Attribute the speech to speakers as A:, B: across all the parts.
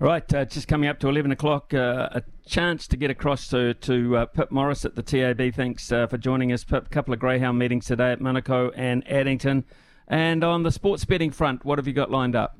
A: Right, uh, just coming up to 11 o'clock, uh, a chance to get across to, to uh, Pip Morris at the TAB. Thanks uh, for joining us, Pip. A couple of Greyhound meetings today at Manukau and Addington. And on the sports betting front, what have you got lined up?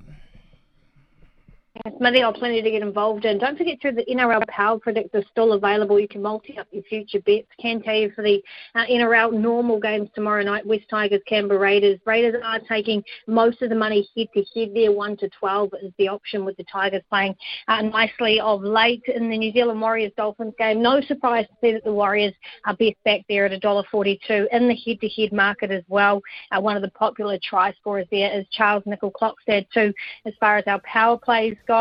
B: Smithy, I'll plenty to get involved in. Don't forget through the NRL Power Predictor still available. You can multi up your future bets. Can tell you for the uh, NRL normal games tomorrow night, West Tigers, Canberra Raiders. Raiders are taking most of the money head to head there. 1 to 12 is the option with the Tigers playing uh, nicely of late in the New Zealand Warriors Dolphins game. No surprise to see that the Warriors are best back there at $1.42 in the head to head market as well. Uh, one of the popular try scorers there is Charnze Nicoll-Klokstad, too, as far as our power plays go.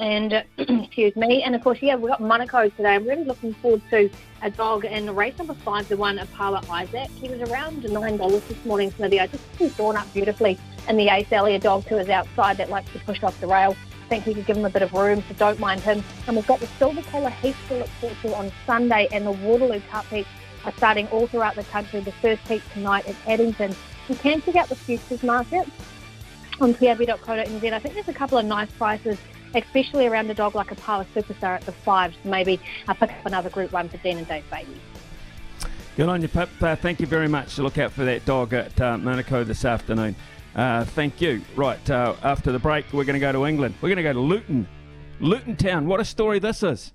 B: And uh, excuse me, and of course, yeah, we've got Manukau today. I'm really looking forward to a dog in race number five, the one Apala Isaac. He was around nine dollars this morning, Smithy. I just he's drawn up beautifully. And the Ace Elliott dog who is outside that likes to push off the rail. I think we could give him a bit of room, so don't mind him. And we've got the Silver Collar Heat to look forward to on Sunday, and the Waterloo Cup heats are starting all throughout the country. The first heat tonight at Addington. You can check out the futures market on tab.co.nz. I think there's a couple of nice prices, especially around a dog like a Power Superstar at the fives. Maybe I'll pick up another Group 1 for Dean and Dave Baby.
A: Good on you, Pip. Uh, thank you very much. Look out for that dog at uh, Manukau this afternoon. Uh, thank you. Right, uh, after the break, we're going to go to England. We're going to go to Luton. Luton Town. What a story this is.